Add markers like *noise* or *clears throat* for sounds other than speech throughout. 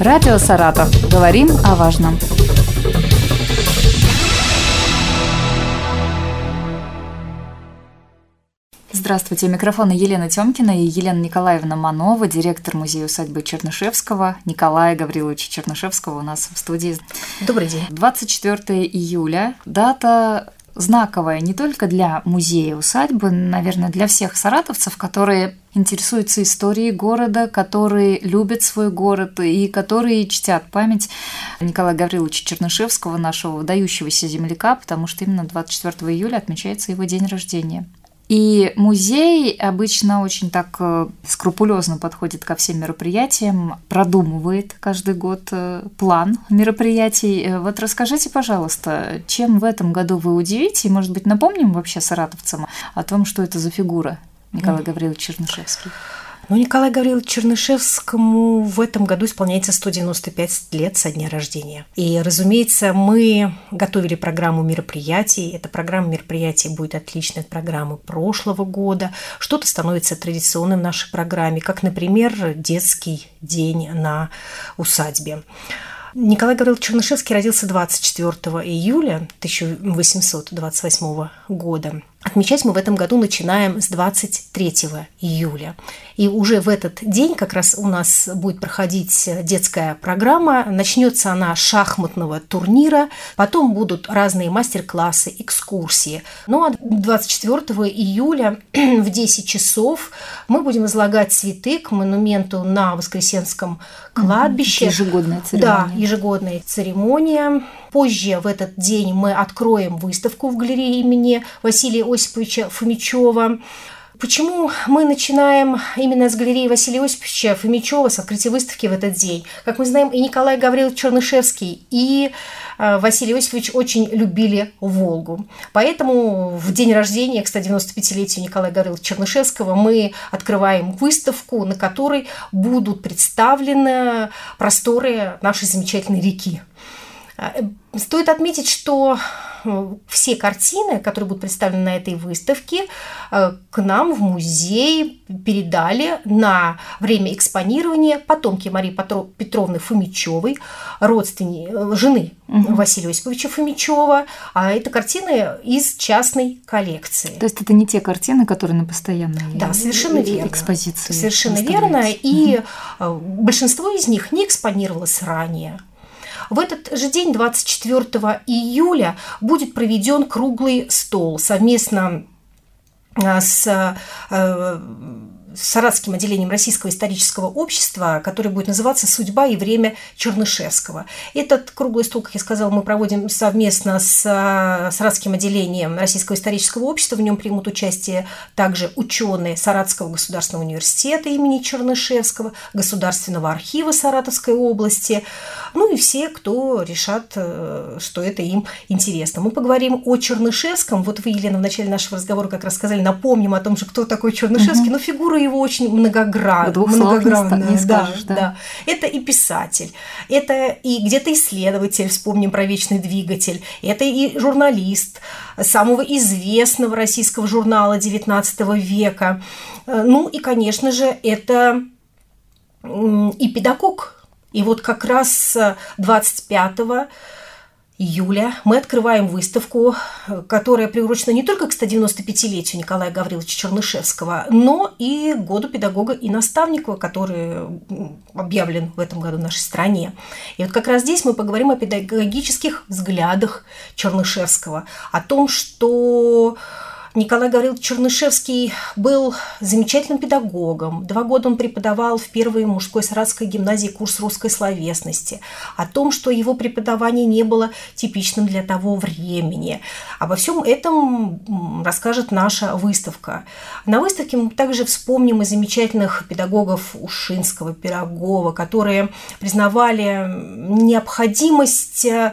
Радио «Саратов». Говорим о важном. Здравствуйте, у микрофона Елена Тёмкина и Елена Николаевна Манова, директор музея усадьбы Чернышевского, Николая Гавриловича Чернышевского у нас в студии. Добрый день. 24 июля, дата знаковая не только для музея усадьбы, наверное, для всех саратовцев, которые интересуются историей города, которые любят свой город и которые чтят память Николая Гавриловича Чернышевского, нашего выдающегося земляка, потому что именно 24 июля отмечается его день рождения. И музей обычно очень так э, скрупулезно подходит ко всем мероприятиям, продумывает каждый год э, план мероприятий. Э, вот расскажите, пожалуйста, чем в этом году вы удивите? И, может быть, напомним вообще саратовцам о том, что это за фигура Николай Гаврилович Чернышевский? Ну, Николай Гаврилович Чернышевскому в этом году исполняется 195 лет со дня рождения. И, разумеется, мы готовили программу мероприятий. Эта программа мероприятий будет отличной от программы прошлого года. Что-то становится традиционным в нашей программе, как, например, детский день на усадьбе. Николай Гаврилович Чернышевский родился 24 июля 1828 года. Отмечать мы в этом году начинаем с 23 июля. И уже в этот день как раз у нас будет проходить детская программа. Начнется она с шахматного турнира, потом будут разные мастер-классы, экскурсии. Ну а 24 июля *clears throat* в 10 часов мы будем излагать цветы к монументу на Воскресенском кладбище. Ежегодная церемония. Да, ежегодная церемония. Позже в этот день мы откроем выставку в галерее имени Василия Осиповича Фомичева. Почему мы начинаем именно с галереи Василия Осиповича Фомичева с открытия выставки в этот день? Как мы знаем, и Николай Гаврилович Чернышевский, и э, Василий Иосифович очень любили Волгу. Поэтому в день рождения, к 195-летию Николая Гавриловича Чернышевского, мы открываем выставку, на которой будут представлены просторы нашей замечательной реки. Э, стоит отметить, что э, все картины, которые будут представлены на этой выставке, э, к нам в музей передали на время экспонирования потомки Марии Петровны Фомичевой, родственни, жены угу. Василия Осиповича Фомичева. А это картины из частной коллекции. То есть это не те картины, которые на постоянной да, совершенно верно. экспозиции. Совершенно верно. И угу. большинство из них не экспонировалось ранее. В этот же день, 24 июля, будет проведен круглый стол совместно а, с Саратским отделением Российского исторического общества, который будет называться «Судьба и время Чернышевского». Этот круглый стол, как я сказала, мы проводим совместно с э, Саратским отделением Российского исторического общества. В нем примут участие также ученые Саратского государственного университета имени Чернышевского, Государственного архива Саратовской области, ну и все, кто решат, э, что это им интересно. Мы поговорим о Чернышевском. Вот вы, Елена, в начале нашего разговора как раз сказали, напомним о том же, кто такой Чернышевский, угу. но фигура его очень многогран, многогранная. Не скажешь, да, да. да. Это и писатель, это и где-то исследователь, вспомним про вечный двигатель, это и журналист самого известного российского журнала XIX века. Э, ну и, конечно же, это и педагог, и вот как раз 25 июля мы открываем выставку, которая приурочена не только к 195-летию Николая Гавриловича Чернышевского, но и году педагога и наставника, который объявлен в этом году в нашей стране. И вот как раз здесь мы поговорим о педагогических взглядах Чернышевского, о том, что Николай Гаврилович Чернышевский был замечательным педагогом. Два года он преподавал в первой мужской саратской гимназии курс русской словесности. О том, что его преподавание не было типичным для того времени. Обо всем этом расскажет наша выставка. На выставке мы также вспомним и замечательных педагогов Ушинского, Пирогова, которые признавали необходимость Э,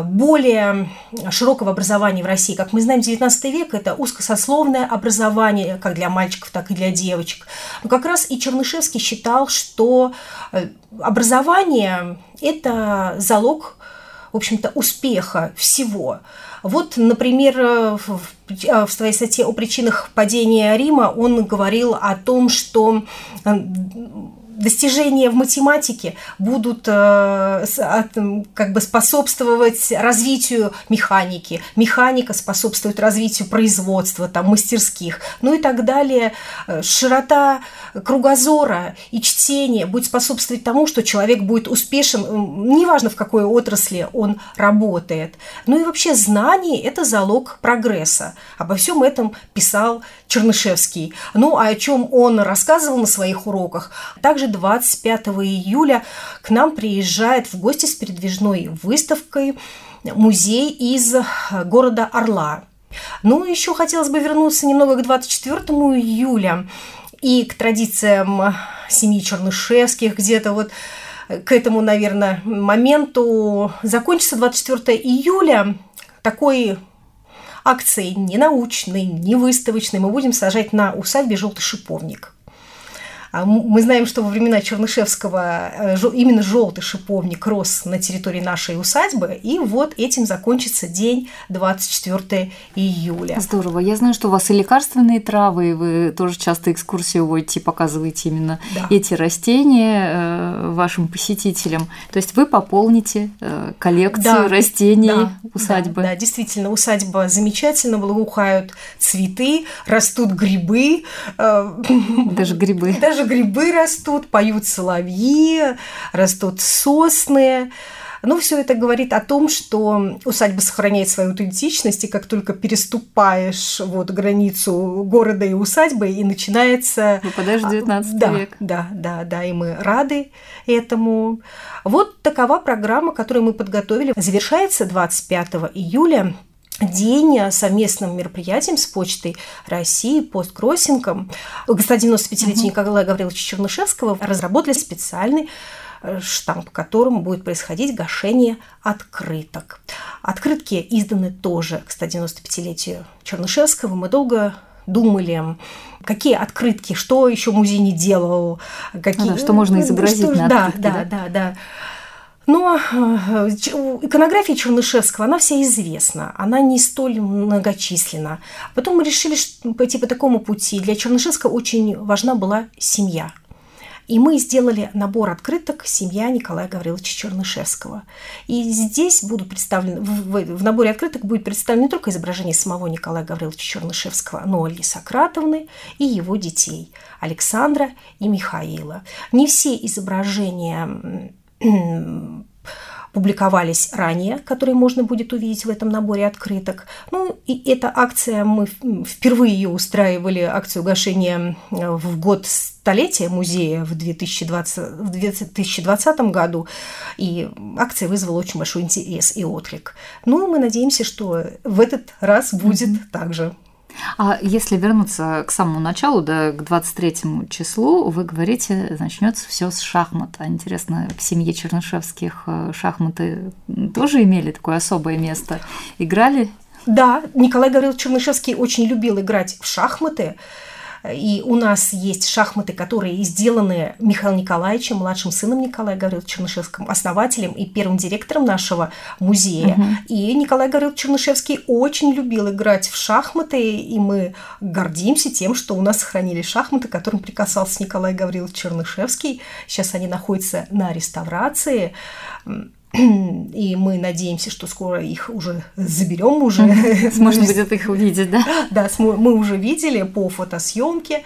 более широкого образования в России. Как мы знаем, XIX век – это узкосословное образование как для мальчиков, так и для девочек. Но как раз и Чернышевский считал, что э, образование – это залог в общем-то, успеха всего. Вот, например, э, в своей статье о причинах падения Рима он говорил о том, что достижения в математике будут э, как бы способствовать развитию механики, механика способствует развитию производства, там, мастерских, ну и так далее. Э, широта кругозора и чтения будет способствовать тому, что человек будет успешен, неважно в какой отрасли он работает. Ну и вообще знание – это залог прогресса. Обо всем этом писал Чернышевский. Ну, а о чем он рассказывал на своих уроках. Также 25 июля к нам приезжает в гости с передвижной выставкой музей из города Орла. Ну, еще хотелось бы вернуться немного к 24 июля и к традициям семьи Чернышевских, где-то вот к этому, наверное, моменту закончится 24 июля такой акцией не научной, не выставочной. Мы будем сажать на усадьбе желтый шиповник. А мы знаем, что во времена Чернышевского э, именно желтый шиповник рос на территории нашей усадьбы, и вот этим закончится день 24 июля. Здорово. Я знаю, что у вас и лекарственные травы, и вы тоже часто экскурсии уводите, показываете именно да. эти растения э, вашим посетителям. То есть вы пополните э, коллекцию да, растений да, усадьбы. Да, да, действительно, усадьба замечательно, благоухают цветы, растут грибы. Даже грибы. *laughs* Даже тоже грибы растут, поют соловьи, растут сосны. Но все это говорит о том, что усадьба сохраняет свою аутентичность, и как только переступаешь вот границу города и усадьбы, и начинается... Выпадаешь в 19 да, век. Да, да, да, и мы рады этому. Вот такова программа, которую мы подготовили. Завершается 25 июля день совместным мероприятием с Почтой России, посткроссингом. К 195-летию Николая Гавриловича Чернышевского разработали специальный э, штамп, которым будет происходить гашение открыток. Открытки изданы тоже к 195-летию Чернышевского. Мы долго думали, какие открытки, что еще музей не делал, какие... Ну, да, что можно изобразить что, на открытке, да, да, да, да. Но э, иконография Чернышевского, она вся известна, она не столь многочисленна. Потом мы решили пойти по такому пути. Для Чернышевского очень важна была семья. И мы сделали набор открыток «Семья Николая Гавриловича Чернышевского». И здесь будут представлены, в, в наборе открыток будет представлено не только изображение самого Николая Гавриловича Чернышевского, но и Ильи Сократовны и его детей Александра и Михаила. Не все изображения *clears throat* публиковались ранее, которые можно будет увидеть в этом наборе открыток. Ну, и эта акция, мы впервые ее устраивали, акцию гашения э, в год столетия музея в 2020, в 2020 году, и акция вызвала очень большой интерес и отклик. Ну, мы надеемся, что в этот раз будет mm-hmm. так же. А если вернуться к самому началу, да, к 23 числу, вы говорите, начнется все с шахмата. Интересно, в семье Чернышевских э, шахматы тоже имели такое особое место? Играли? Да, Николай Гаврилович Чернышевский очень любил играть в шахматы. И у нас есть шахматы, которые сделаны Михаилом Николаевичем, младшим сыном Николая Гавриловича Чернышевским, основателем и первым директором нашего музея. Угу. И Николай Гаврилович Чернышевский очень любил играть в шахматы, и мы гордимся тем, что у нас сохранились шахматы, к которым прикасался Николай Гаврилович Чернышевский. Сейчас они находятся на реставрации. *clears throat* И мы надеемся, что скоро их уже заберем уже. *laughs* Можно будет их увидеть, да? Да, мы уже видели по фотосъемке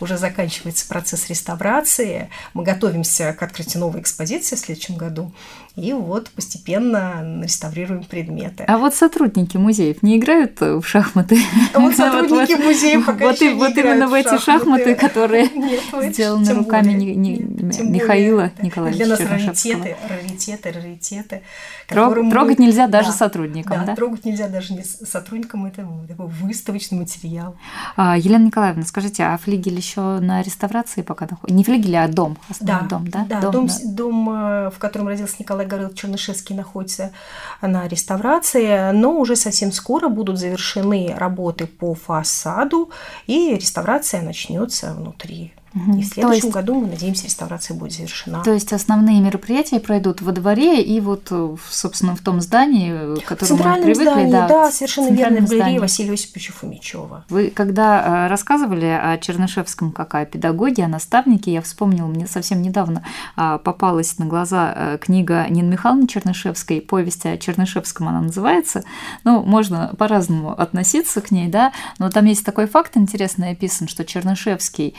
уже заканчивается процесс реставрации. Мы готовимся к открытию новой экспозиции в следующем году. И вот постепенно реставрируем предметы. А вот сотрудники музеев не играют в шахматы? А вот *laughs* сотрудники музеев пока вот, еще Вот именно в эти шахматы, которые *laughs* сделаны руками Михаила Николаевича Для нас раритеты, раритеты, раритеты. Трогать нельзя даже сотрудникам, да? трогать нельзя даже сотрудникам. Это такой выставочный материал. А, Елена Николаевна, скажите, а флигель еще на реставрации пока находится? Не флигель, а дом, да, дом, да? Да, дом, дом, да. дом, э, в котором родился Николай Гаврилович Чернышевский, находится на реставрации, но уже совсем скоро будут завершены работы по фасаду, и реставрация начнется внутри Угу. И в следующем есть, году мы надеемся, реставрация будет завершена. То есть основные мероприятия пройдут во дворе и вот, собственно, в том здании, которое мы привыкли. Здании, да, да, совершенно верно, в галерее Василия Осиповича Фомичева. Вы когда э, рассказывали о Чернышевском как о педагоге, о наставнике, я вспомнила, мне совсем недавно а, попалась на глаза э, книга Нины Михайловны Чернышевской, повесть о Чернышевском она называется. Ну, можно по-разному относиться к ней, да, но там есть такой факт интересный описан, что Чернышевский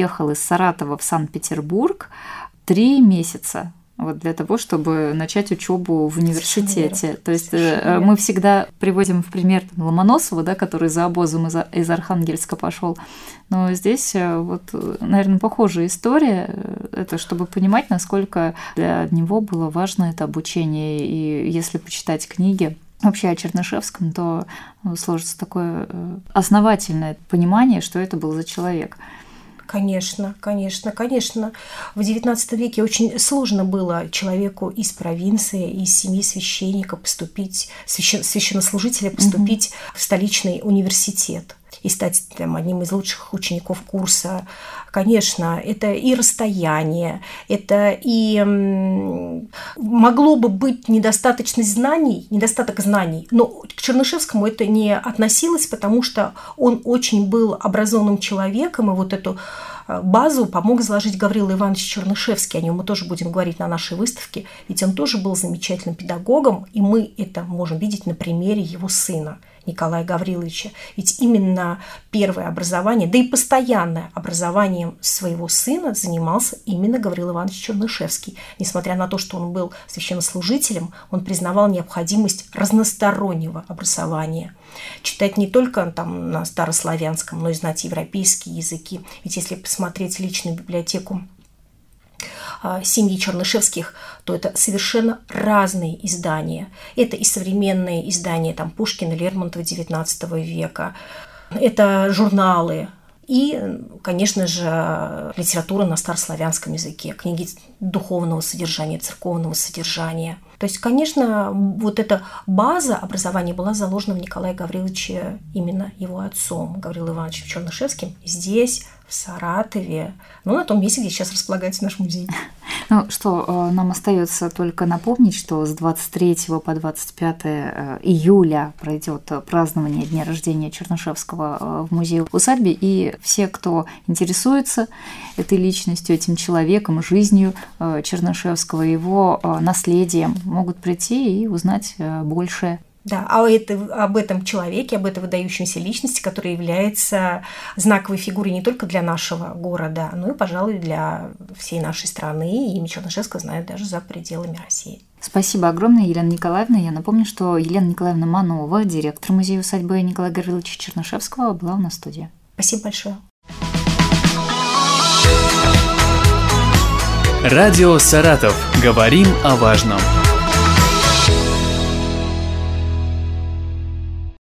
ехал из Саратова в Санкт-Петербург три месяца вот для того, чтобы начать учебу в университете. То есть Совершенно. Э, мы всегда приводим в пример Ломоносова, да, который за обозом из, из Архангельска пошел. Но здесь э, вот, наверное, похожая история. Это чтобы понимать, насколько для него было важно это обучение. И если почитать книги, вообще о Чернышевском, то э, сложится такое основательное понимание, что это был за человек. Конечно, конечно, конечно. В XIX веке очень сложно было человеку из провинции, из семьи священника поступить, священ, священнослужителя поступить угу. в столичный университет и стать там, одним из лучших учеников курса. Конечно, это и расстояние, это и могло бы быть недостаточность знаний, недостаток знаний, но к Чернышевскому это не относилось, потому что он очень был образованным человеком, и вот эту э, базу помог заложить Гаврила Иванович Чернышевский. О нем мы тоже будем говорить на нашей выставке, ведь он тоже был замечательным педагогом, и мы это можем видеть на примере его сына – Николая Гавриловича. Ведь именно первое образование, да и постоянное образованием своего сына занимался именно Гаврил Иванович Чернышевский. Несмотря на то, что он был священнослужителем, он признавал необходимость разностороннего образования. Читать не только там, на старославянском, но и знать европейские языки. Ведь если посмотреть личную библиотеку семьи Чернышевских, то это совершенно разные издания. Это и современные издания там, Пушкина, Лермонтова XIX века, это журналы, и, конечно же, литература на старославянском языке, книги духовного содержания, церковного содержания. То есть, конечно, вот эта база образования была заложена в Николае Гавриловиче именно его отцом, Гаврилом Ивановичем Чернышевским. Здесь в Саратове, ну, на том месте, где сейчас располагается наш музей. *laughs* Ну что, э, нам остается только напомнить, что с 23 по 25 э, июля пройдет празднование дня рождения Чернышевского э, в музее усадьбе, и все, кто интересуется этой личностью, этим человеком, жизнью Чернышевского, его наследием, могут прийти и узнать больше да, а это, об этом человеке, об этой выдающейся личности, которая является знаковой фигурой не только для нашего города, но и, пожалуй, для всей нашей страны. И имя Чернышевского знают даже за пределами России. Спасибо огромное, Елена Николаевна. Я напомню, что Елена Николаевна Манова, директор музея усадьбы Николая Гавриловича Чернышевского, была у нас в студии. Спасибо большое. Радио «Саратов». Говорим о важном.